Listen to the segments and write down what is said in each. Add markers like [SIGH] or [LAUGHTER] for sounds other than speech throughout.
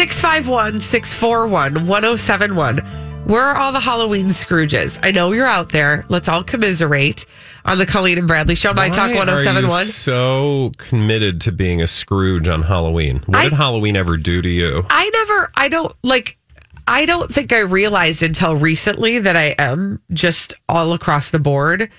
651 641 1071. Where are all the Halloween Scrooges? I know you're out there. Let's all commiserate on the Colleen and Bradley Show. My Talk Why are you 1071. so committed to being a Scrooge on Halloween. What I- did Halloween ever do to you? I never, I don't like, I don't think I realized until recently that I am just all across the board.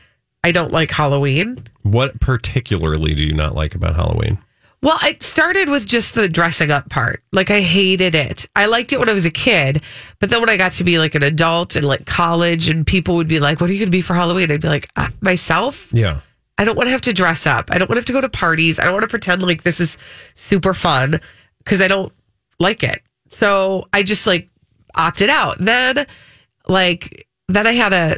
I don't like Halloween. What particularly do you not like about Halloween? Well, it started with just the dressing up part. Like I hated it. I liked it when I was a kid, but then when I got to be like an adult and like college, and people would be like, "What are you going to be for Halloween?" I'd be like, uh, "Myself." Yeah. I don't want to have to dress up. I don't want to have to go to parties. I don't want to pretend like this is super fun because I don't like it. So I just like opted out. Then, like, then I had a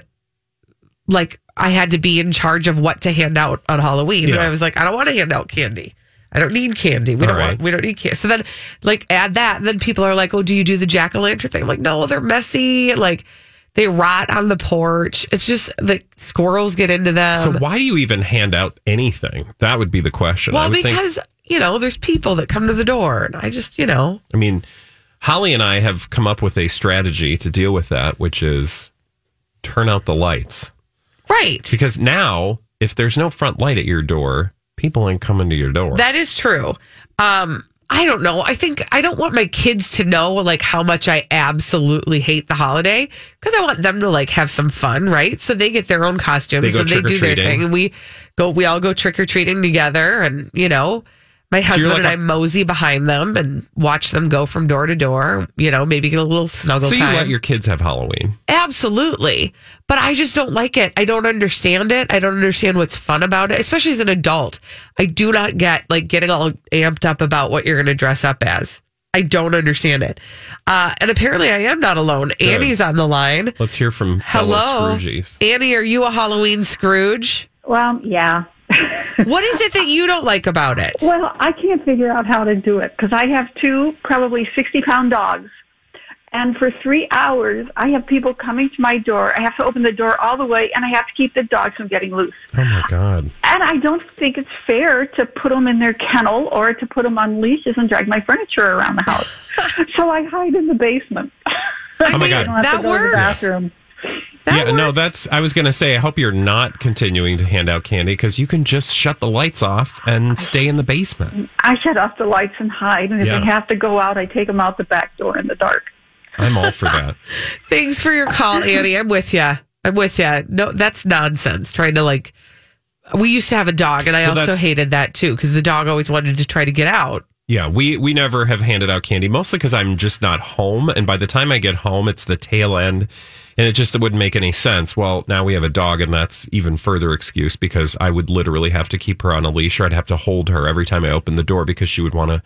like I had to be in charge of what to hand out on Halloween, and I was like, I don't want to hand out candy. I don't need candy. We All don't right. want. We don't need candy. So then, like, add that. And then people are like, "Oh, do you do the jack o' lantern thing?" I'm like, no, they're messy. Like, they rot on the porch. It's just the squirrels get into them. So why do you even hand out anything? That would be the question. I Well, would think- because you know, there's people that come to the door, and I just, you know, I mean, Holly and I have come up with a strategy to deal with that, which is turn out the lights. right. Because now, if there's no front light at your door, people ain't coming to your door. That is true. Um, I don't know. I think I don't want my kids to know like how much I absolutely hate the holiday because I want them to like have some fun, right? So they get their own costumes and they do their thing, and we go. We all go trick or treating together, and you know. My you're husband like and a- I mosey behind them and watch them go from door to door. You know, maybe get a little snuggle so you time. let your kids have Halloween. Absolutely. But I just don't like it. I don't understand it. I don't understand what's fun about it, especially as an adult. I do not get like getting all amped up about what you're going to dress up as. I don't understand it. Uh, and apparently I am not alone. Annie's on the line. Let's hear from Hello. Scrooges. Annie, are you a Halloween Scrooge? Well, yeah. What is it that you don't like about it? Well, I can't figure out how to do it because I have two probably 60 pound dogs. And for three hours, I have people coming to my door. I have to open the door all the way and I have to keep the dogs from getting loose. Oh my God. And I don't think it's fair to put them in their kennel or to put them on leashes and drag my furniture around the house. [LAUGHS] so I hide in the basement. Oh my I God. don't have That to go to the works. That yeah, no, that's. I was going to say. I hope you're not continuing to hand out candy because you can just shut the lights off and stay in the basement. I shut off the lights and hide. And if Yeah. they have to go out, I take them out the back door in the dark. I'm all for that. [LAUGHS] Thanks for your call, Annie. I'm with you. I'm with you. No, that's nonsense. Trying to like, we used to have a dog, and I Well, also hated that too because the dog always wanted to try to get out. Yeah, we we never have handed out candy, mostly because I'm just not home, and by the time I get home, it's the tail end, and it just wouldn't make any sense. Well, now we have a dog, and that's even further excuse because I would literally have to keep her on a leash, or I'd have to hold her every time I open the door because she would want to,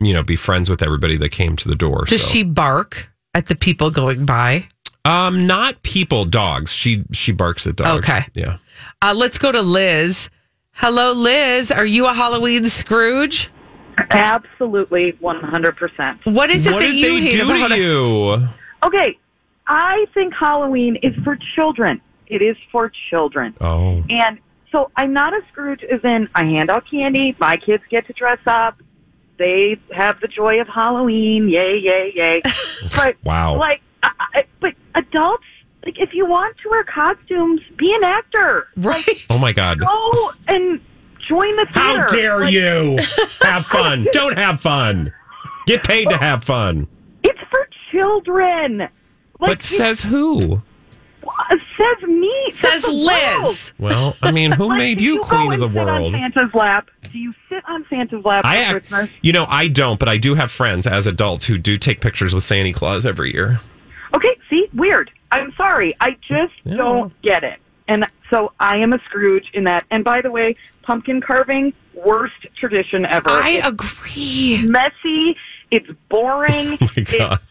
you know, be friends with everybody that came to the door. Does so. she bark at the people going by? Um, not people, dogs. She she barks at dogs. Okay. Yeah. Uh, let's go to Liz. Hello, Liz. Are you a Halloween Scrooge? Absolutely, 100%. What is it what that did you they hate do about to it? you? Okay, I think Halloween is for children. It is for children. Oh. And so I'm not a Scrooge as in I hand out candy, my kids get to dress up, they have the joy of Halloween, yay, yay, yay. [LAUGHS] But Wow. like, I, I, but adults, like if you want to wear costumes, be an actor. Right. Oh my God. Go and join the How dare Like, you [LAUGHS] have fun? Don't have fun. Get paid to have fun. It's for children. Like, But says who? Uh, says me. Says the Liz. Well, I mean, who Like, made do you go queen of and the sit world? On Santa's lap. Do you sit on Santa's lap I, for ac- Christmas? you know, I don't, but I do have friends as adults who do take pictures with Santa Claus every year. Okay, see, weird. I'm sorry. I just don't get it. And so I am a Scrooge in that. And by the way, pumpkin carving, worst tradition ever. I It's agree. messy. It's boring. [LAUGHS] Oh my God. It's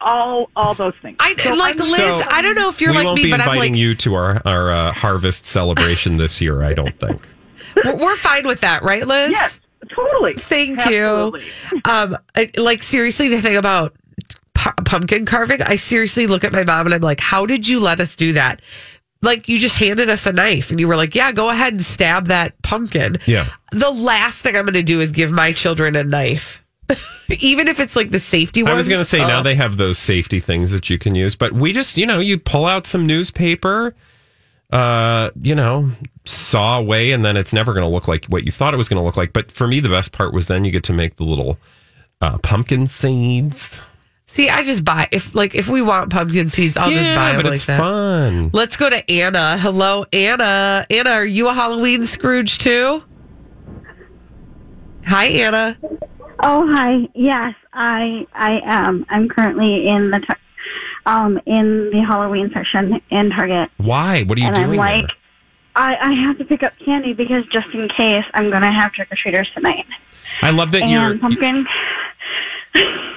all all those things. I So like I'm- Liz. I don't know if you're we like won't me, be but I'm inviting like you to our our uh, harvest celebration this year. I don't think. [LAUGHS] we're, we're fine with that, right, Liz? Yes, totally. Thank Absolutely. you. [LAUGHS] Um, I- like seriously, the thing about pu- pumpkin carving, I seriously look at my mom and I'm like, "How did you let us do that?" Like you just handed us a knife and you were like, "Yeah, go ahead and stab that pumpkin." Yeah. The last thing I'm going to do is give my children a knife, [LAUGHS] even if it's like the safety ones. I was going to say now Oh. they have those safety things that you can use, but we just, you know, you pull out some newspaper, uh, you know, saw away, and then it's never going to look like what you thought it was going to look like. But for me, the best part was then you get to make the little uh, pumpkin seeds. See, I just buy if like if we want pumpkin seeds, I'll just Yeah, buy them but like it's that. fun. Let's go to Anna. Hello, Anna. Anna, are you a Halloween Scrooge too? Hi, Anna. Oh, hi. Yes, I I am. I'm currently in the tar- um in the Halloween section in Target, Why? What are you and doing I'm like, there? I I have to pick up candy because just in case I'm gonna have trick or treaters tonight, I love that and you're. pumpkin, [LAUGHS]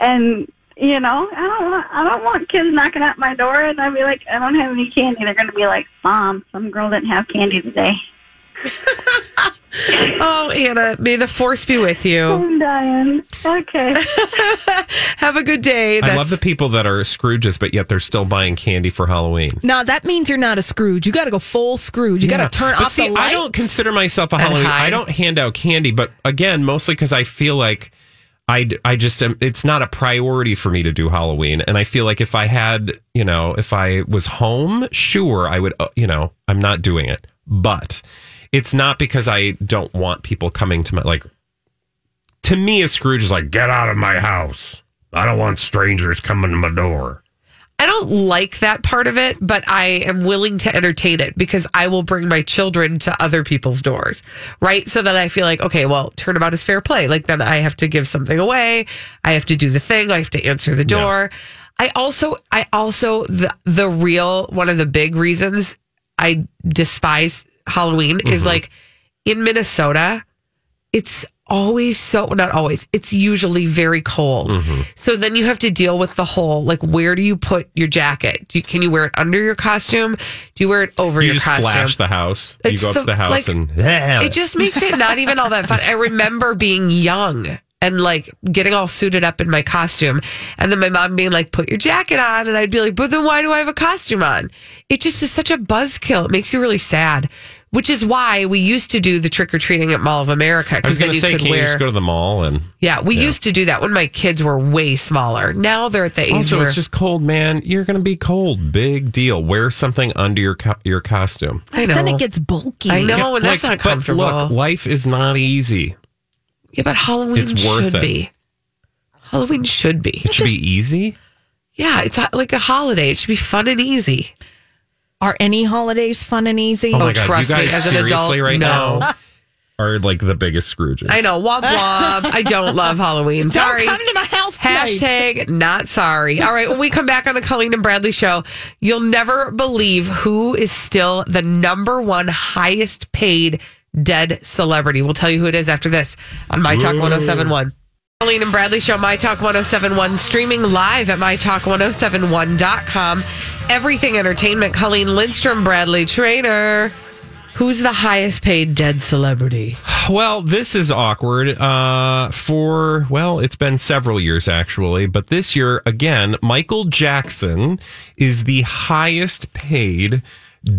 and you know I don't want I don't want kids knocking at my door and I'd be like I don't have any candy. They're gonna be like, Mom, some girl didn't have candy today. [LAUGHS] Oh, Anna, may the force be with you. I'm dying. Okay. [LAUGHS] Have a good day. I love the people that are Scrooges, but yet they're still buying candy for Halloween. No, that means you're not a Scrooge. You got to go full Scrooge. You Yeah. got to turn But off see, the lights. I don't consider myself a Halloween. hide. I don't hand out candy, but again, mostly because I feel like I, I just am, it's not a priority for me to do Halloween. And I feel like if I had, you know, if I was home, sure, I would, uh, you know, I'm not doing it. But it's not because I don't want people coming to my, like, to me, a Scrooge is like, get out of my house. I don't want strangers coming to my door. I don't like that part of it, but I am willing to entertain it because I will bring my children to other people's doors, right? So that I feel like, okay, well, turnabout is fair play. Like then I have to give something away. I have to do the thing. I have to answer the door. I also, I also, the, the real, one of the big reasons I despise Halloween is Mm-hmm. like in Minnesota, it's always so not always it's usually very cold. Mm-hmm. so then you have to deal with the whole like where do you put your jacket? Do you, can you wear it under your costume? Do you wear it over You your just costume? flash the house. It's you go up to the house like, and it just makes it not even all that fun. I remember being young and like getting all suited up in my costume and then my mom being like put your jacket on. And i'd be like but then why do i have a costume on? It just is such a buzzkill. It makes you really sad which is why we used to do the trick-or-treating at mall of america I was then going to say, could can you just go to the mall and yeah, we Yeah. used to do that when my kids were way smaller. Now they're at the age Also, where it's just cold, man. You're going to be cold. Big deal. Wear something under your co- your costume. I know. Then it gets bulky. I know, and that's Like, not comfortable. But look, life is not easy. yeah, but Halloween it's worth should it. be. Halloween should be. It should be easy. Yeah, it's uh, like a holiday. It should be fun and easy. Are any holidays fun and easy? Oh, my god, trust you me, guys as an seriously adult, right no. now [LAUGHS] are like the biggest Scrooges. I know. Womp womp. I don't love Halloween. [LAUGHS] Sorry. Don't come to my house tonight. Hashtag not sorry. All right. When we come back on the Colleen and Bradley show, you'll never believe who is still the number one highest paid dead celebrity. We'll tell you who it is after this on My Talk 1071. Colleen and Bradley Show, My Talk 1071, streaming live at MyTalk1071.com. Everything Entertainment, Colleen Lindstrom, Bradley Traynor. Who's the highest paid dead celebrity? Well, this is awkward uh, for, well, it's been several years actually, but this year, again, Michael Jackson is the highest paid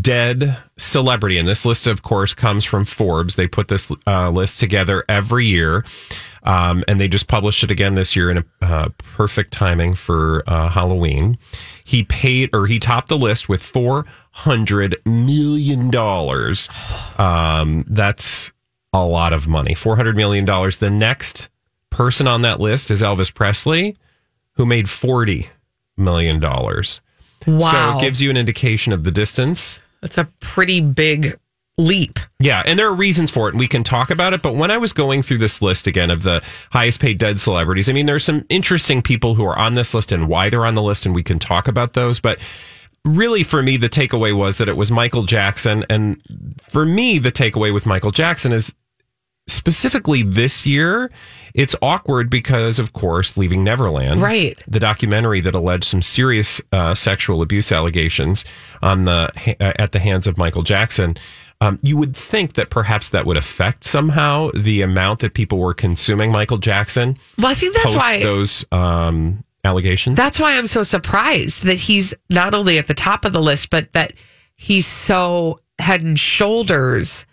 dead celebrity. And this list, of course, comes from Forbes. They put this uh, list together every year. Um, and they just published it again this year in a uh, perfect timing for uh, Halloween. He paid or he topped the list with four hundred million dollars. Um, that's a lot of money. Four hundred million dollars. The next person on that list is Elvis Presley, who made forty million dollars. Wow. So it gives you an indication of the distance. That's a pretty big leap. Yeah, and there are reasons for it, and we can talk about it. But when I was going through this list again of the highest paid dead celebrities, I mean, there's some interesting people who are on this list and why they're on the list, and we can talk about those. But really, for me, the takeaway was that it was Michael Jackson. And for me, the takeaway with Michael Jackson is specifically this year, it's awkward because, of course, Leaving Neverland, Right. The documentary that alleged some serious uh, sexual abuse allegations on the uh, at the hands of Michael Jackson. Um, you would think that perhaps that would affect somehow the amount that people were consuming Michael Jackson. Well, I think that's why those um, allegations. That's why I'm so surprised that he's not only at the top of the list, but that he's so head and shoulders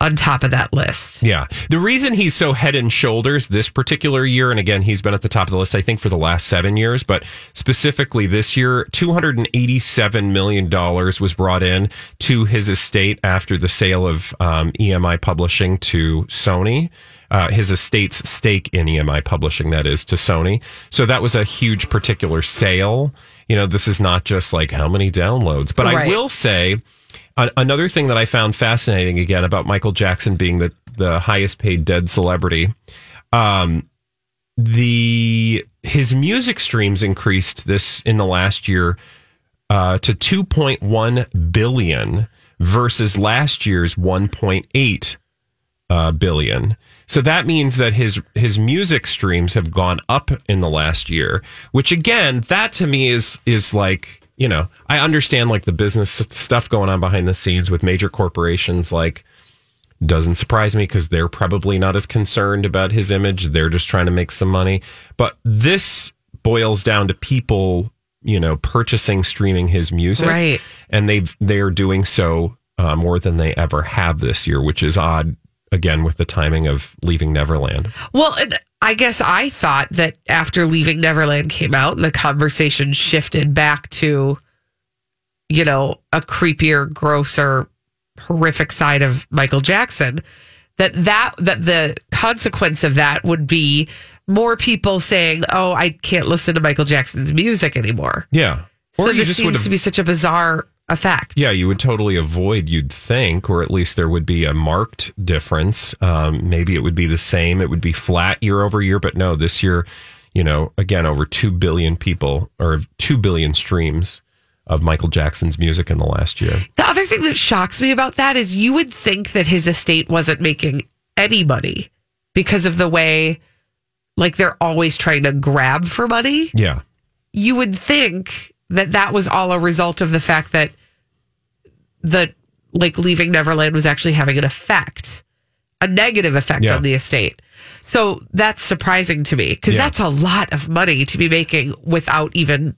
on top of that list. Yeah. The reason he's so head and shoulders this particular year, and again, he's been at the top of the list, I think, for the last seven years, but specifically this year, $287 million was brought in to his estate after the sale of um, EMI Publishing to Sony. Uh, his estate's stake in EMI Publishing, that is, to Sony. So that was a huge particular sale. You know, this is not just like how many downloads, but I will say, Another thing that I found fascinating again about Michael Jackson being the, the highest paid dead celebrity, um, the his music streams increased this in the last year uh, to 2.1 billion versus last year's 1.8 uh, billion. So that means that his his music streams have gone up in the last year, which again, that to me is is like you know I understand like the business stuff going on behind the scenes with major corporations like doesn't surprise me because they're probably not as concerned about his image. They're just trying to make some money. But this boils down to people, you know, purchasing, streaming his music, Right. And they they're doing so uh, more than they ever have this year, which is odd. Again, with the timing of leaving Neverland. Well, and I guess I thought that after Leaving Neverland came out, the conversation shifted back to, you know, a creepier, grosser, horrific side of Michael Jackson. That that that the consequence of that would be more people saying, "Oh, I can't listen to Michael Jackson's music anymore." Yeah. so you this seems to be such a bizarre effect. Yeah, you would totally avoid, you'd think, or at least there would be a marked difference. Um, maybe it would be the same. It would be flat year over year, but no, this year, you know, again, over 2 billion people or 2 billion streams of Michael Jackson's music in the last year. The other thing that shocks me about that is you would think that his estate wasn't making any money because of the way, like, they're always trying to grab for money. Yeah. You would think that that was all a result of the fact that the, like, leaving Neverland was actually having an effect, a negative effect Yeah. on the estate. So that's surprising to me because Yeah. that's a lot of money to be making without even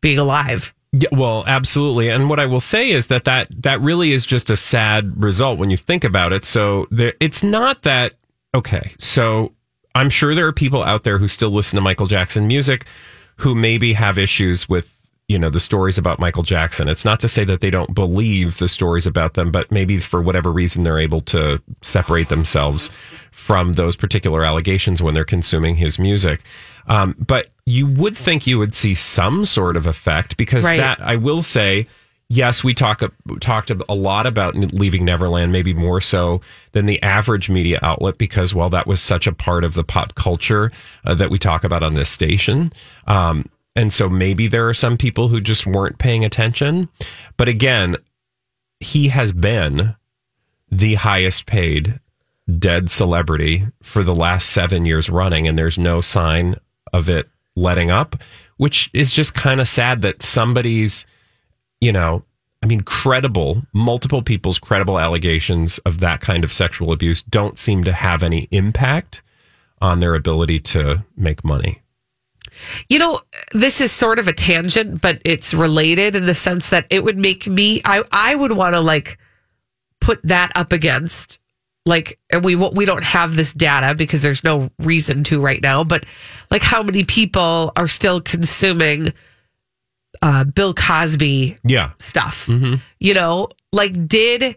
being alive. Yeah, well, absolutely. And what I will say is that that, that really is just a sad result when you think about it. So there, it's not that, okay, so I'm sure there are people out there who still listen to Michael Jackson music who maybe have issues with, you know, the stories about Michael Jackson. It's not to say that they don't believe the stories about them, but maybe for whatever reason they're able to separate themselves from those particular allegations when they're consuming his music. Um, but you would think you would see some sort of effect because Right. that I will say, yes, we talk talked a lot about leaving Neverland, maybe more so than the average media outlet because well, that was such a part of the pop culture uh, that we talk about on this station. Um, and so maybe there are some people who just weren't paying attention. But again, he has been the highest paid dead celebrity for the last seven years running, and there's no sign of it letting up, which is just kind of sad that somebody's, you know, I mean, credible, multiple people's credible allegations of that kind of sexual abuse don't seem to have any impact on their ability to make money. You know, this is sort of a tangent, but it's related in the sense that it would make me I I would want to like put that up against like and we we don't have this data because there's no reason to right now but like how many people are still consuming uh bill cosby Yeah. stuff you know like did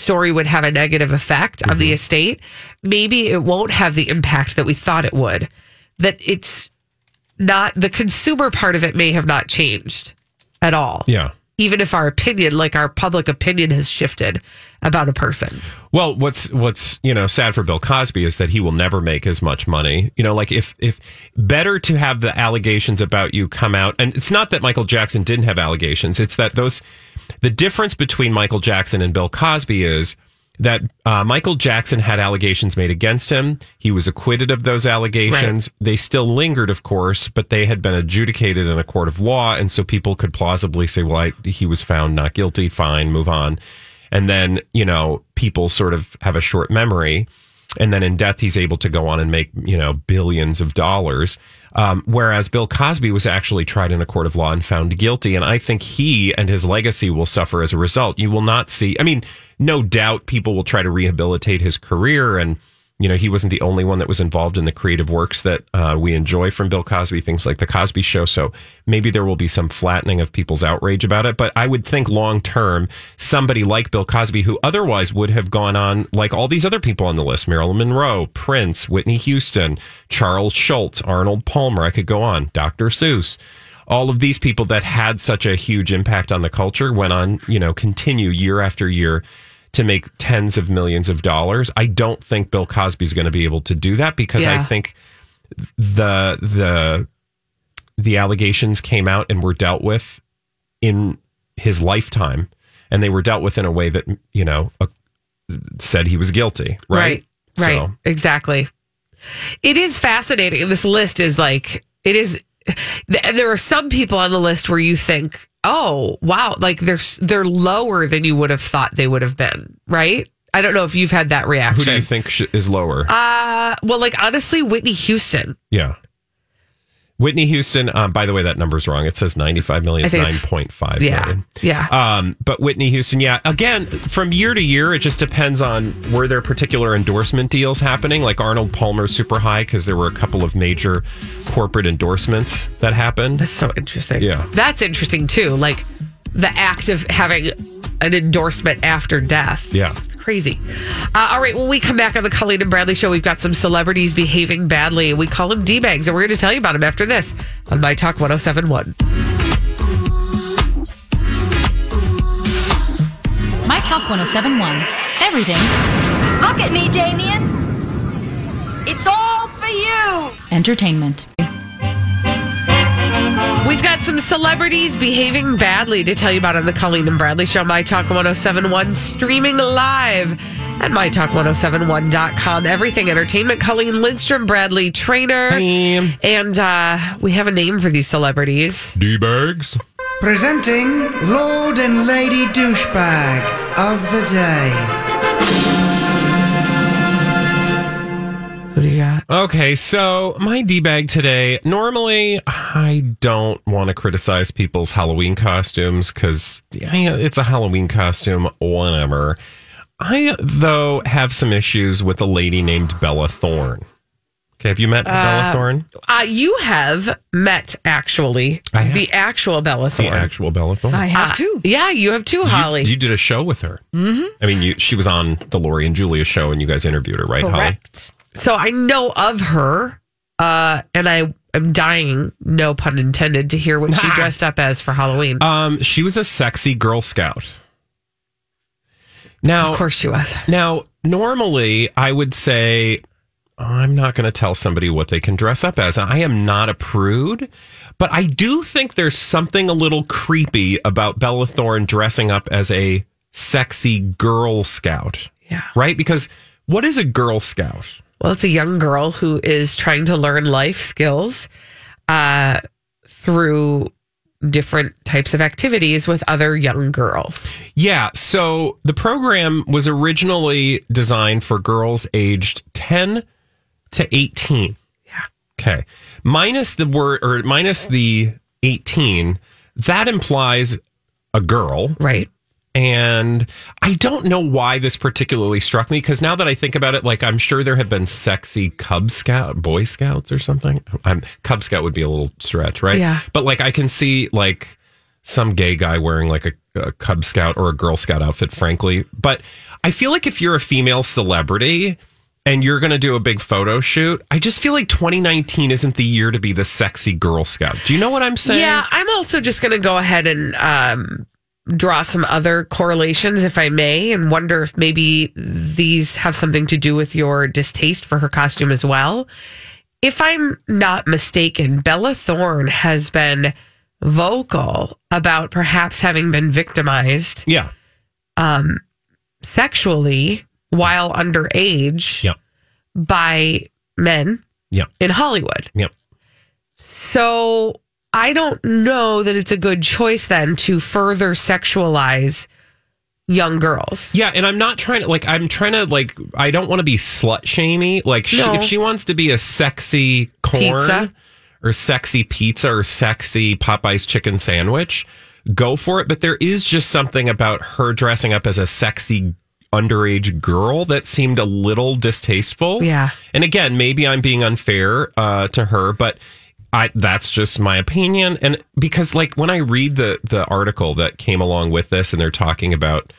Story would have a negative effect on Mm-hmm. the estate, maybe it won't have the impact that we thought it would. That it's not the consumer part of it may have not changed at all. Yeah. Even if our opinion, like our public opinion, has shifted about a person. Well, what's what's you know sad for Bill Cosby is that he will never make as much money. You know, like if if better to have the allegations about you come out, and it's not that Michael Jackson didn't have allegations. It's that those the difference between Michael Jackson and Bill Cosby is that uh, Michael Jackson had allegations made against him. He was acquitted of those allegations. They still lingered, of course, but they had been adjudicated in a court of law, and so people could plausibly say, "Well, I, he was found not guilty. Fine, move on." And then you know people sort of have a short memory, and then in death he's able to go on and make you know billions of dollars. Um, whereas Bill Cosby was actually tried in a court of law and found guilty, and I think he and his legacy will suffer as a result. You will not see. I mean, no doubt people will try to rehabilitate his career and you know, he wasn't the only one that was involved in the creative works that uh, we enjoy from Bill Cosby, things like The Cosby Show. So maybe there will be some flattening of people's outrage about it. But I would think long term, somebody like Bill Cosby, who otherwise would have gone on, like all these other people on the list Marilyn Monroe, Prince, Whitney Houston, Charles Schulz, Arnold Palmer, I could go on, Dr. Seuss. All of these people that had such a huge impact on the culture went on, you know, continue year after year to make tens of millions of dollars. I don't think Bill Cosby's going to be able to do that because I think the the the allegations came out and were dealt with in his lifetime and they were dealt with in a way that you know uh, said he was guilty, right? Right. So- Exactly. It is fascinating. This list is like, it is, there are some people on the list where you think, oh, wow, like they're, they're lower than you would have thought they would have been, right? I don't know if you've had that reaction. Who do you think sh- is lower? Uh, well, like honestly, Whitney Houston. yeah. Whitney Houston, um, by the way, that number's wrong. It says 95 million, I it's 9.5 Yeah. million. Yeah. Um, but Whitney Houston, yeah, again, from year to year, it just depends on were there particular endorsement deals happening. Like Arnold Palmer's super high because there were a couple of major corporate endorsements that happened. That's so interesting. Yeah. That's interesting too. Like the act of having an endorsement after death. Yeah. It's crazy. Uh, all right, when we come back on the Colleen and Bradley show, we've got some celebrities behaving badly. We call them D-bags, and we're going to tell you about them after this on My Talk 1071. My Talk 1071. Everything Look at me, Damien. It's all for you. entertainment. We've got some celebrities behaving badly to tell you about on the Colleen and Bradley show, My Talk 1071, streaming live at MyTalk1071.com. Everything Entertainment. Colleen Lindstrom, Bradley Traynor. And uh, we have a name for these celebrities. D-bags. Presenting Lord and Lady Douchebag of the Day. Okay, so my D bag today. Normally, I don't want to criticize people's Halloween costumes because it's a Halloween costume, whatever. I, though, have some issues with a lady named Bella Thorne. Okay, have you met Bella Uh, Thorne? Uh, you have met actually the actual Bella Thorne. The actual Bella Thorne. I have uh, too. Yeah, you have too, Holly. You did a show with her. Mhm. I mean, you, she was on the Lori and Julia show, and you guys interviewed her, right, Holly? So I know of her, uh, and I am dying, no pun intended, to hear what she [LAUGHS] dressed up as for Halloween. Um, she was a sexy Girl Scout. Now, of course she was. Now, normally I would say I'm not going to tell somebody what they can dress up as. And I am not a prude, but I do think there's something a little creepy about Bella Thorne dressing up as a sexy Girl Scout. Yeah. Right? Because what is a Girl Scout? Well, it's a young girl who is trying to learn life skills uh, through different types of activities with other young girls. Yeah. So the program was originally designed for girls aged 10 to 18. Yeah. Okay. Minus the word or minus the 18, that implies a girl. Right. And I don't know why this particularly struck me because now that I think about it, like I'm sure there have been sexy Cub Scout, Boy Scouts or something. I'm Cub Scout would be a little stretch, right? Yeah. But like I can see like some gay guy wearing like a, a Cub Scout or a Girl Scout outfit, frankly. But I feel like if you're a female celebrity and you're going to do a big photo shoot, I just feel like 2019 isn't the year to be the sexy Girl Scout. Do you know what I'm saying? Yeah, I'm also just going to go ahead and um, draw some other correlations, if I may, and wonder if maybe these have something to do with your distaste for her costume as well. If I'm not mistaken, Bella Thorne has been vocal about perhaps having been victimized Yeah. um, sexually while underage Yeah. by men Yeah. in Hollywood. Yeah. So I don't know that it's a good choice then to further sexualize young girls. Yeah, and I'm not trying to like I'm trying to like I don't want to be slut shamey. Like she, No. if she wants to be a sexy corn Pizza. or sexy pizza or sexy Popeye's chicken sandwich, go for it. But there is just something about her dressing up as a sexy underage girl that seemed a little distasteful. Yeah. And again, maybe I'm being unfair uh, to her, but I that's just my opinion. And because like when I read the the article that came along with this, and they're talking about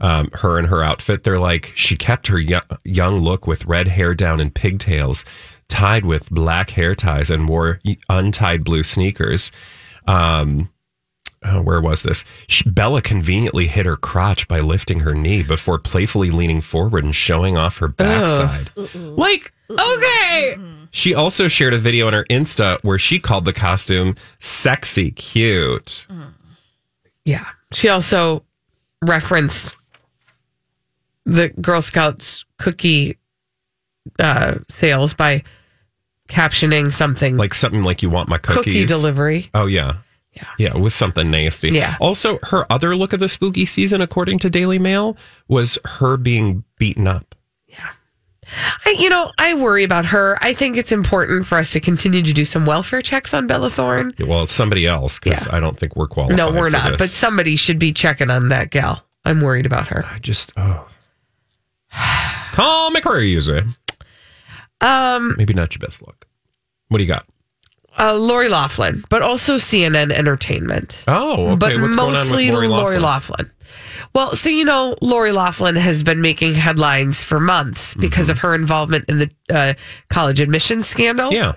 um, her and her outfit, they're like she kept her young, young look with red hair down and pigtails, tied with black hair ties, and wore untied blue sneakers. Um, uh, where was this? She, Bella conveniently hit her crotch by lifting her knee before playfully leaning forward and showing off her backside. Like, okay. She also shared a video on her Insta where she called the costume sexy cute. Yeah. She also referenced the Girl Scouts cookie uh, sales by captioning something Like something like you want my cookies. cookie delivery. Oh yeah. Yeah. Yeah, it was something nasty. Yeah. Also, her other look of the spooky season, according to Daily Mail, was her being beaten up. I, you know, I worry about her. I think it's important for us to continue to do some welfare checks on Bella Thorne. Well, it's somebody else because I don't think we're qualified. no, we're not. this. But somebody should be checking on that gal. I'm worried about her. I just oh, [SIGHS] call me crazy. Um, Maybe not your best look. What do you got? uh, Lori Loughlin, but also CNN Entertainment. Oh, okay. but What's mostly Lori Lori Loughlin? Laughlin. Well, so you know, Lori Loughlin has been making headlines for months because of her involvement in the uh, college admissions scandal. Yeah.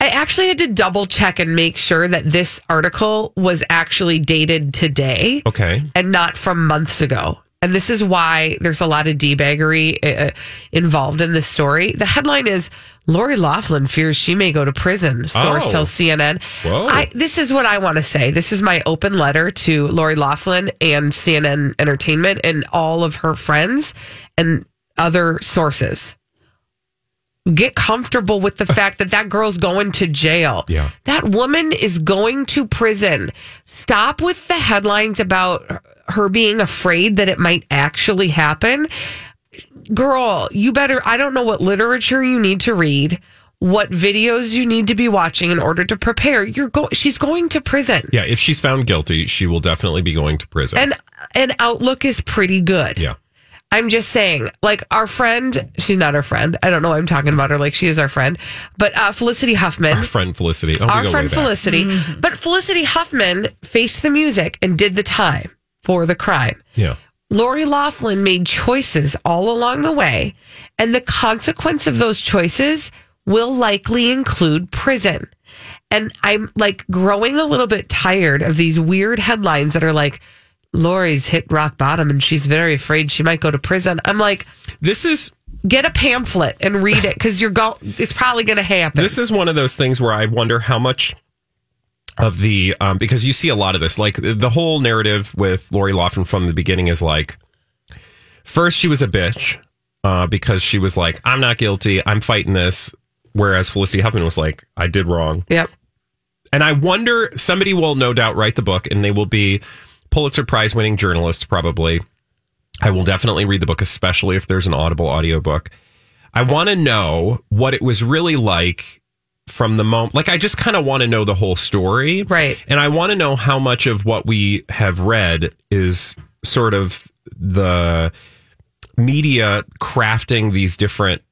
I actually had to double check and make sure that this article was actually dated today Okay. and not from months ago. And this is why there's a lot of debaggery uh, involved in this story. The headline is Lori Loughlin fears she may go to prison. Source Oh. tells CNN. I, this is what I want to say. This is my open letter to Lori Loughlin and CNN Entertainment and all of her friends and other sources. Get comfortable with the fact that that girl's going to jail. Yeah. That woman is going to prison. Stop with the headlines about her being afraid that it might actually happen. girl, you better. I don't know what literature you need to read, what videos you need to be watching in order to prepare. You're go. She's going to prison, Yeah, if she's found guilty, she will definitely be going to prison. and and outlook is pretty good. yeah. I'm just saying, like our friend, she's not our friend. I don't know why I'm talking about her like she is our friend, but uh, Felicity Huffman. Our friend Felicity. Oh, we our friend way back. Felicity. But Felicity Huffman faced the music and did the time for the crime. Yeah. Lori Loughlin made choices all along the way, and the consequence of those choices will likely include prison. And I'm like growing a little bit tired of these weird headlines that are like, Lori's hit rock bottom and she's very afraid she might go to prison. I'm like, this is get a pamphlet and read it because you're go. It's probably going to happen. This is one of those things where I wonder how much of the um, because you see a lot of this. Like the whole narrative with Lori Loughlin from the beginning is like, first she was a bitch uh, because she was like, I'm not guilty, I'm fighting this, whereas Felicity Huffman was like, I did wrong. Yep. And I wonder somebody will no doubt write the book, and they will be Pulitzer Prize winning journalist, probably. I will definitely read the book, especially if there's an Audible audiobook. I want to know what it was really like from the moment. Like, I just kind of want to know the whole story. Right. And I want to know how much of what we have read is sort of the media crafting these different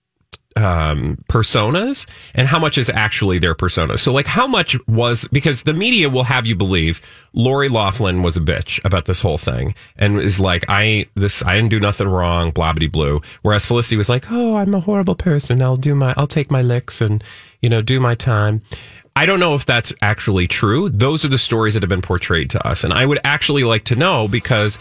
um personas and how much is actually their persona. So like how much was because the media will have you believe Lori Loughlin was a bitch about this whole thing and is like I this I didn't do nothing wrong blah blue whereas Felicity was like oh I'm a horrible person I'll do my I'll take my licks and you know do my time. I don't know if that's actually true. Those are the stories that have been portrayed to us and I would actually like to know because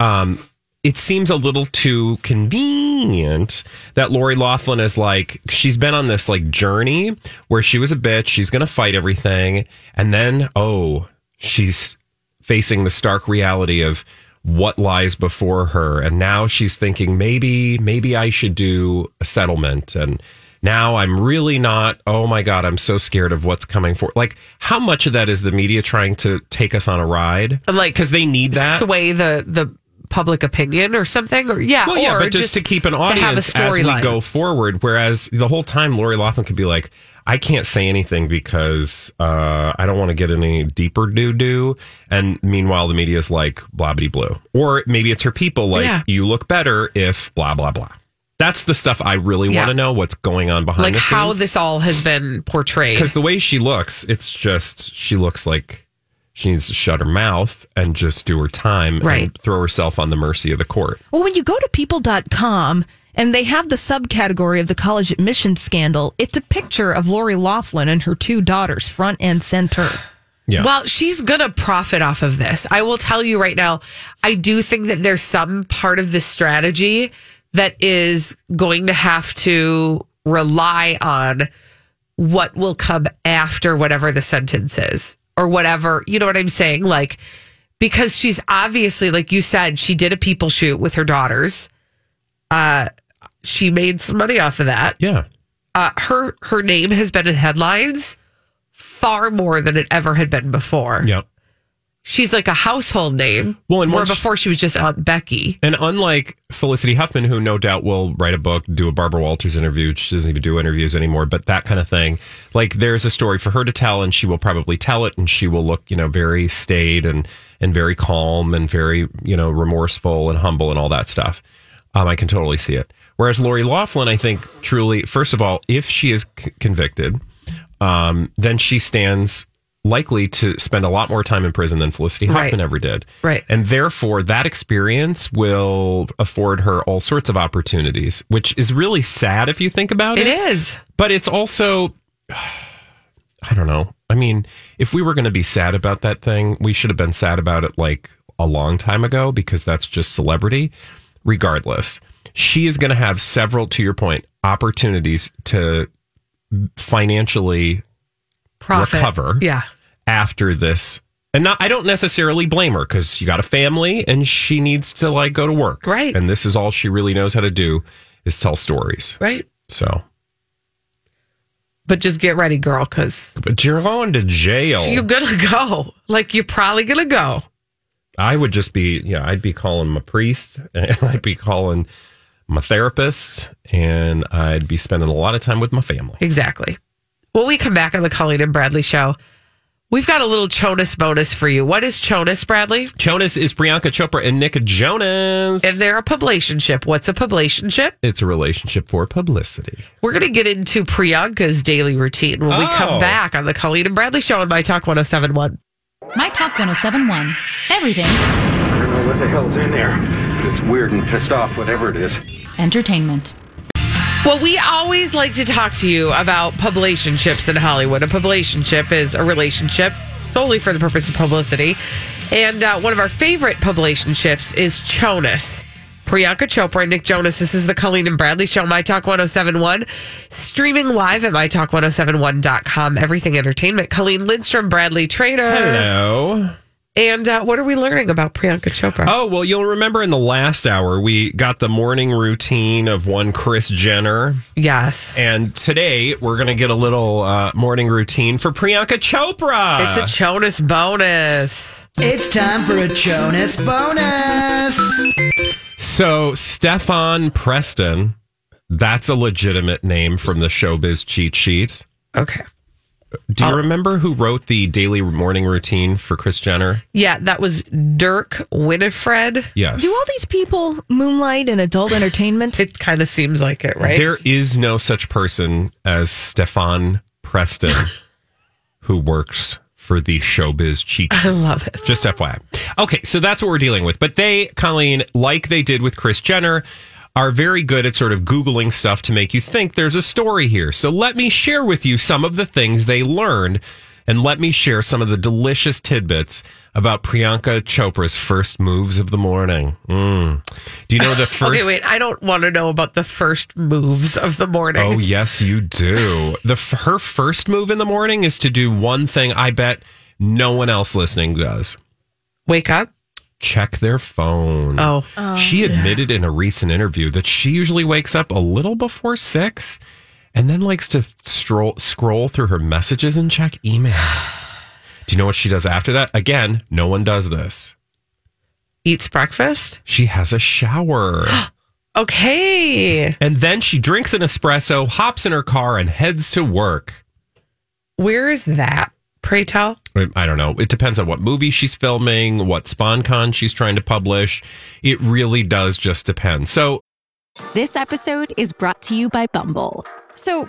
um it seems a little too convenient that Lori Loughlin is like she's been on this like journey where she was a bitch, she's gonna fight everything, and then oh, she's facing the stark reality of what lies before her, and now she's thinking maybe maybe I should do a settlement and now I'm really not. Oh my God, I'm so scared of what's coming for. Like, how much of that is the media trying to take us on a ride? Like, because they need that. sway the the public opinion or something, or yeah, Well, yeah, or but just, to keep an audience to have a as we go forward. Whereas the whole time, Lori Loughlin could be like, "I can't say anything because uh, I don't want to get any deeper doo doo." And meanwhile, the media is like, "Blah blah blue," or maybe it's her people like, Yeah. "You look better if blah blah blah." That's the stuff I really Yeah. want to know. What's going on behind like the how this all has been portrayed. Because the way she looks, it's just she looks like she needs to shut her mouth and just do her time Right. and throw herself on the mercy of the court. Well, when you go to people.com and they have the subcategory of the college admissions scandal, it's a picture of Lori Loughlin and her two daughters front and center. Yeah. Well, she's going to profit off of this. I will tell you right now, I do think that there's some part of this strategy that is going to have to rely on what will come after whatever the sentence is or whatever. You know what I'm saying? Like, because she's obviously, like you said, she did a people shoot with her daughters. Uh, she made some money off of that. Yeah. Uh, her her name has been in headlines far more than it ever had been before. Yep. She's like a household name. Well, and where before she was just Aunt Becky. And unlike Felicity Huffman, who no doubt will write a book, do a Barbara Walters interview, she doesn't even do interviews anymore, but that kind of thing. Like there's a story for her to tell, and she will probably tell it, and she will look, you know, very staid and and very calm and very, you know, remorseful and humble and all that stuff. Um, I can totally see it. Whereas Lori Loughlin, I think truly, first of all, if she is c- convicted, um, then she stands likely to spend a lot more time in prison than Felicity Right. Huffman ever did. Right. And therefore, that experience will afford her all sorts of opportunities, which is really sad if you think about it. It is. But it's also, [SIGHS] I don't know. I mean, if we were going to be sad about that thing, we should have been sad about it like a long time ago because that's just celebrity. Regardless, she is going to have several, to your point, opportunities to financially Profit. recover Yeah. after this. And not, I don't necessarily blame her because she got a family and she needs to like go to work. Right. And this is all she really knows how to do is tell stories. Right. So, But just get ready, girl, because but you're going to jail. you're going to go. Like, you're probably going to go. I would just be, yeah, I'd be calling my priest [LAUGHS] and I'd be calling my therapist, and I'd be spending a lot of time with my family. Exactly. When we come back on the Colleen and Bradley show, we've got a little Jonas bonus for you. What is Jonas, Bradley? Jonas is Priyanka Chopra and Nick Jonas. And they're a publicationship. What's a publicationship? It's a relationship for publicity. We're going to get into Priyanka's daily routine when we Oh. come back on the Colleen and Bradley show on My Talk 1071. My Talk 1071. Everything I don't know what the hell's in there. but It's weird and pissed off, whatever it is. entertainment. Well, we always like to talk to you about publicationships in Hollywood. A publicationship is a relationship solely for the purpose of publicity. And uh, one of our favorite publicationships is Jonas. Priyanka Chopra and Nick Jonas. This is the Colleen and Bradley Show, My Talk 1071. Streaming live at MyTalk1071.com. Everything Entertainment. Colleen Lindstrom, Bradley Traynor. Hello. And uh, what are we learning about Priyanka Chopra? Oh, well, you'll remember in the last hour, we got the morning routine of one Kris Jenner. Yes. And today, we're going to get a little uh, morning routine for Priyanka Chopra. It's a Jonas bonus. It's time for a Jonas bonus. So, Stefan Preston, that's a legitimate name from the showbiz cheat sheet. Okay. Do you remember who wrote the daily morning routine for Kris Jenner? Yeah, that was Dirk Winifred. Yes. Do all these people moonlight in adult [LAUGHS] entertainment? It kind of seems like it, right? There is no such person as Stefan Preston [LAUGHS] who works for the showbiz cheat. I love it. Just FYI. Okay, so that's what we're dealing with. But they, Colleen, like they did with Kris Jenner, are very good at sort of Googling stuff to make you think there's a story here. So let me share with you some of the things they learned and let me share some of the delicious tidbits about Priyanka Chopra's first moves of the morning. Mm. Do you know the [LAUGHS] first? Okay, wait. I don't want to know about the first moves of the morning. Oh, yes, you do. The her first move in the morning is to do one thing I bet no one else listening does. Wake up. Check their phone. Oh. she oh, admitted in a recent interview that she usually wakes up a little before six and then likes to stroll, scroll through her messages and check emails. Do you know what she does after that? Again, no one does this. Eats breakfast. She has a shower. [GASPS] Okay. and then she drinks an espresso, hops in her car, and heads to work. Where is that? Pray tell. I don't know. It depends on what movie she's filming, what sponcon she's trying to publish. It really does just depend. So This episode is brought to you by Bumble. So,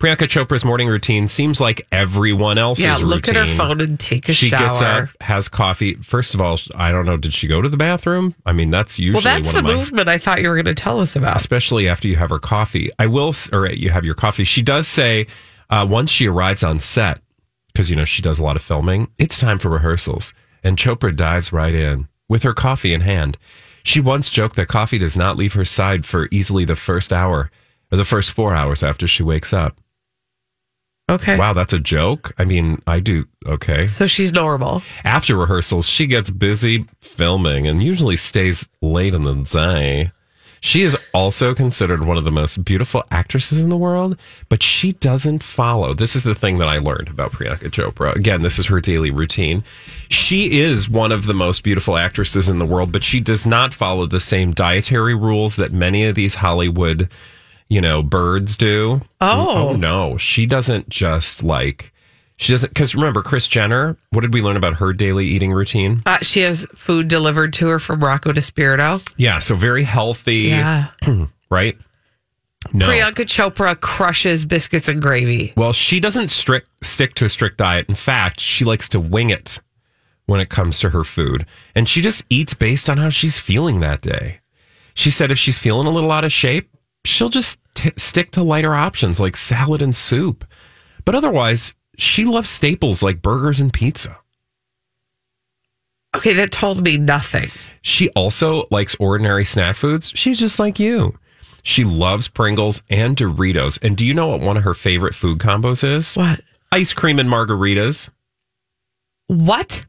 Priyanka Chopra's morning routine seems like everyone else's Yeah, look at her phone and take a shot. she gets shower. up, has coffee. First of all, I don't know, did she go to the bathroom? I mean, that's usually Well, that's the my movement I thought you were going to tell us about. especially after you have her coffee. I will, or you have your coffee. She does say uh, once she arrives on set, because you know she does a lot of filming. It's time for rehearsals, and Chopra dives right in with her coffee in hand. She once joked that coffee does not leave her side for easily the first hour or the first four hours after she wakes up. Okay. Wow, that's a joke. I mean, I do. Okay. So she's normal. After rehearsals, she gets busy filming and usually stays late in the day. She is also considered one of the most beautiful actresses in the world, but she doesn't follow. This is the thing that I learned about Priyanka Chopra. Again, this is her daily routine. She is one of the most beautiful actresses in the world, but she does not follow the same dietary rules that many of these Hollywood, you know, birds do. Oh. oh no. She doesn't just like, she doesn't, because remember, Kris Jenner, what did we learn about her daily eating routine? Uh, she has food delivered to her from Rocco DiSpirito. Yeah, so very healthy. Yeah. [CLEARS THROAT] right? No. Priyanka Chopra crushes biscuits and gravy. Well, she doesn't strict stick to a strict diet. In fact, she likes to wing it when it comes to her food. And she just eats based on how she's feeling that day. She said if she's feeling a little out of shape, she'll just t- stick to lighter options like salad and soup. But otherwise, she loves staples like burgers and pizza. Okay, that told me nothing. She also likes ordinary snack foods. She's just like you. She loves Pringles and Doritos. And do you know what one of her favorite food combos is? What? Ice cream and margaritas. What?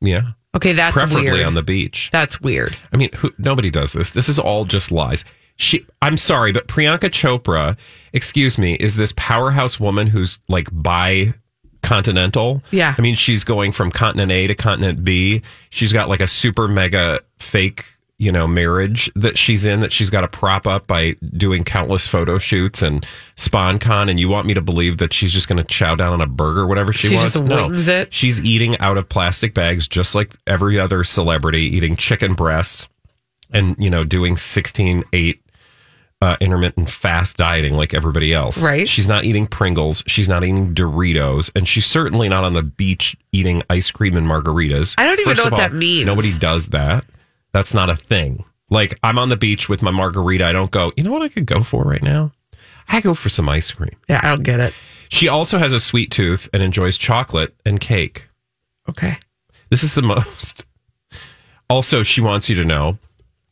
Yeah. Okay, that's Preferably weird. on the beach. That's weird. I mean, who, nobody does this. This is all just lies. She, I'm sorry, but Priyanka Chopra, excuse me, is this powerhouse woman who's like bi continental. Yeah. I mean, she's going from continent A to continent B. She's got like a super mega fake, you know, marriage that she's in that she's got to prop up by doing countless photo shoots and sponcon. And you want me to believe that she's just going to chow down on a burger, whatever she, She wants? just no. it? She's eating out of plastic bags, just like every other celebrity, eating chicken breast and, you know, doing 16, 8 uh, intermittent fast dieting like everybody else. Right. She's not eating Pringles. She's not eating Doritos. And she's certainly not on the beach eating ice cream and margaritas. I don't even know of what that means. Nobody does that. That's not a thing. Like, I'm on the beach with my margarita. I don't go, you know what I could go for right now? I go for some ice cream. Yeah, I don't get it. She also has a sweet tooth and enjoys chocolate and cake. Okay. This is the [LAUGHS] most. Also, she wants you to know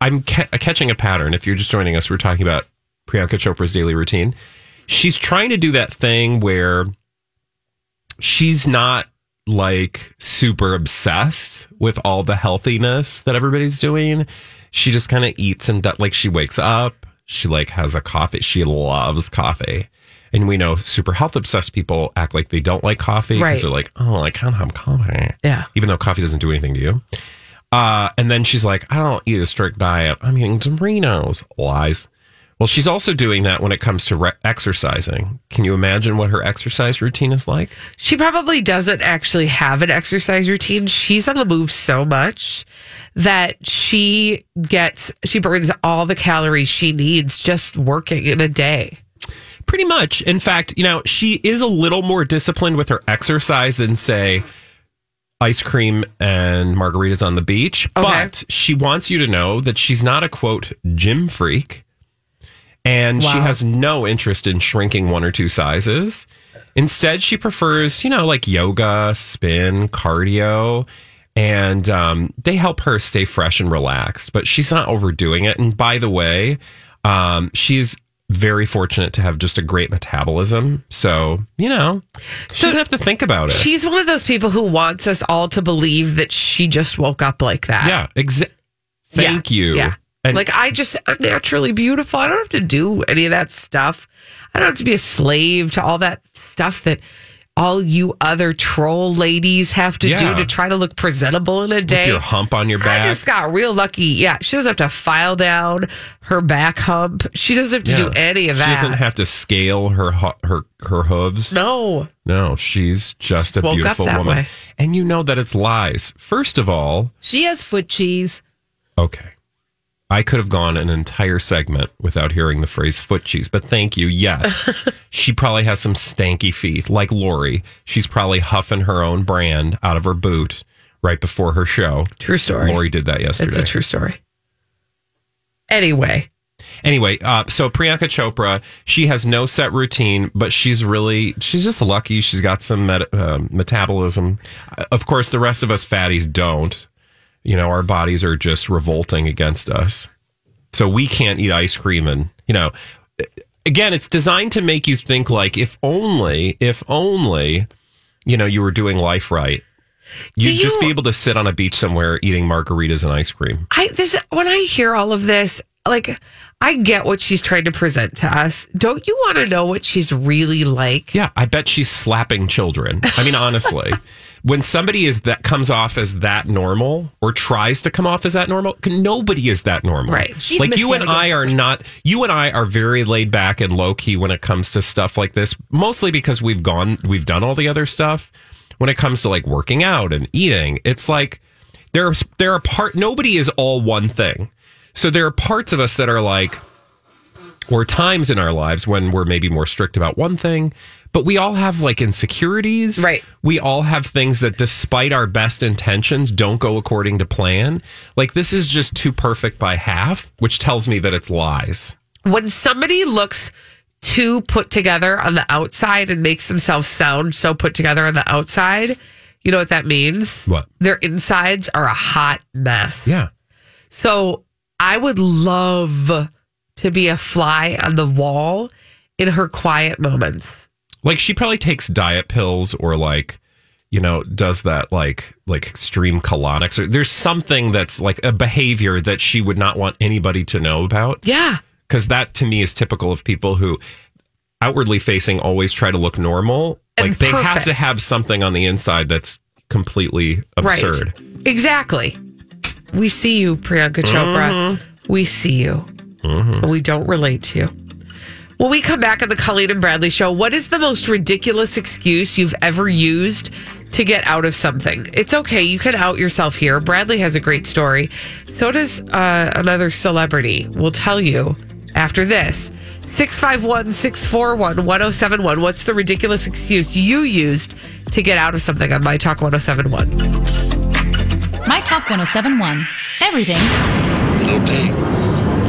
I'm ca- uh, catching a pattern. If you're just joining us, we're talking about Priyanka Chopra's daily routine. She's trying to do that thing where she's not like super obsessed with all the healthiness that everybody's doing. She just kind of eats and like she wakes up, she like has a coffee. She loves coffee. And we know super health obsessed people act like they don't like coffee because Right. they're like, oh, I can't have coffee. Yeah. Even though coffee doesn't do anything to you. Uh, and then she's like, I don't eat a strict diet. I'm eating Doritos. Lies. Well, she's also doing that when it comes to re- exercising. Can you imagine what her exercise routine is like? She probably doesn't actually have an exercise routine. She's on the move so much that she gets, she burns all the calories she needs just working in a day. Pretty much. In fact, you know, she is a little more disciplined with her exercise than, say, ice cream and margaritas on the beach. But she wants you to know that she's not a quote gym freak. And she has no interest in shrinking one or two sizes. Instead, she prefers, you know, like yoga, spin, cardio. And um, they help her stay fresh and relaxed, but she's not overdoing it. And by the way, um, she's very fortunate to have just a great metabolism. So, you know, she doesn't have to think about it. She's one of those people who wants us all to believe that she just woke up like that. yeah, exa- Thank you. Yeah. And like I just I'm naturally beautiful. I don't have to do any of that stuff. I don't have to be a slave to all that stuff that all you other troll ladies have to Yeah. do to try to look presentable in a day. with your hump on your back. I back. just got real lucky. Yeah, she doesn't have to file down her back hump. She doesn't have to do any of that. She doesn't have to scale her hu- her her hooves. no. No, she's just a Woke up beautiful that woman. way. And you know that it's lies. First of all, She has foot cheese. okay. I could have gone an entire segment without hearing the phrase foot cheese, but thank you. Yes. [LAUGHS] she probably has some stanky feet, like Lori. She's probably huffing her own brand out of her boot right before her show. True story. Lori did that yesterday. It's a true story. Anyway, Anyway, uh, so Priyanka Chopra, she has no set routine, but she's really, she's just lucky. She's got some met- uh, metabolism. Uh, Of course, the rest of us fatties don't. You know, our bodies are just revolting against us. So we can't eat ice cream. And, you know, again, it's designed to make you think like, if only, if only, you know, you were doing life right. You'd just be able to sit on a beach somewhere eating margaritas and ice cream. I this when I hear all of this, like I get what she's trying to present to us. Don't you want to know what she's really like? Yeah, I bet she's slapping children. I mean, honestly, [LAUGHS] when somebody is that comes off as that normal or tries to come off as that normal, nobody is that normal. Right. She's like you and I are not. You and I are very laid back and low key when it comes to stuff like this. Mostly because we've gone, we've done all the other stuff. When it comes to like working out and eating, it's like there are there are part. Nobody is all one thing. So there are parts of us that are like or times in our lives when we're maybe more strict about one thing, but we all have like insecurities. Right. We all have things that, despite our best intentions, don't go according to plan. Like this is just too perfect by half, which tells me that it's lies. When somebody looks too put together on the outside and makes themselves sound so put together on the outside, you know what that means? What? Their insides are a hot mess. Yeah. So I would love to be a fly on the wall in her quiet moments. Like she probably takes diet pills or like, you know, does that like like extreme colonics or there's something that's like a behavior that she would not want anybody to know about. Yeah. Cuz that to me is typical of people who outwardly facing always try to look normal. And like they have to have something on the inside that's completely absurd. Right. Exactly. We see you, Priyanka Chopra. Mhm. We see you. But we don't relate to you. When we come back on the Colleen and Bradley show, what is the most ridiculous excuse you've ever used to get out of something? It's okay. You can out yourself here. Bradley has a great story. So does uh, another celebrity. We'll tell you after this. 651 641 1071. What's the ridiculous excuse you used to get out of something on My Talk 1071? My Talk 1071. Everything Little pigs,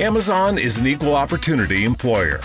Amazon is an equal opportunity employer.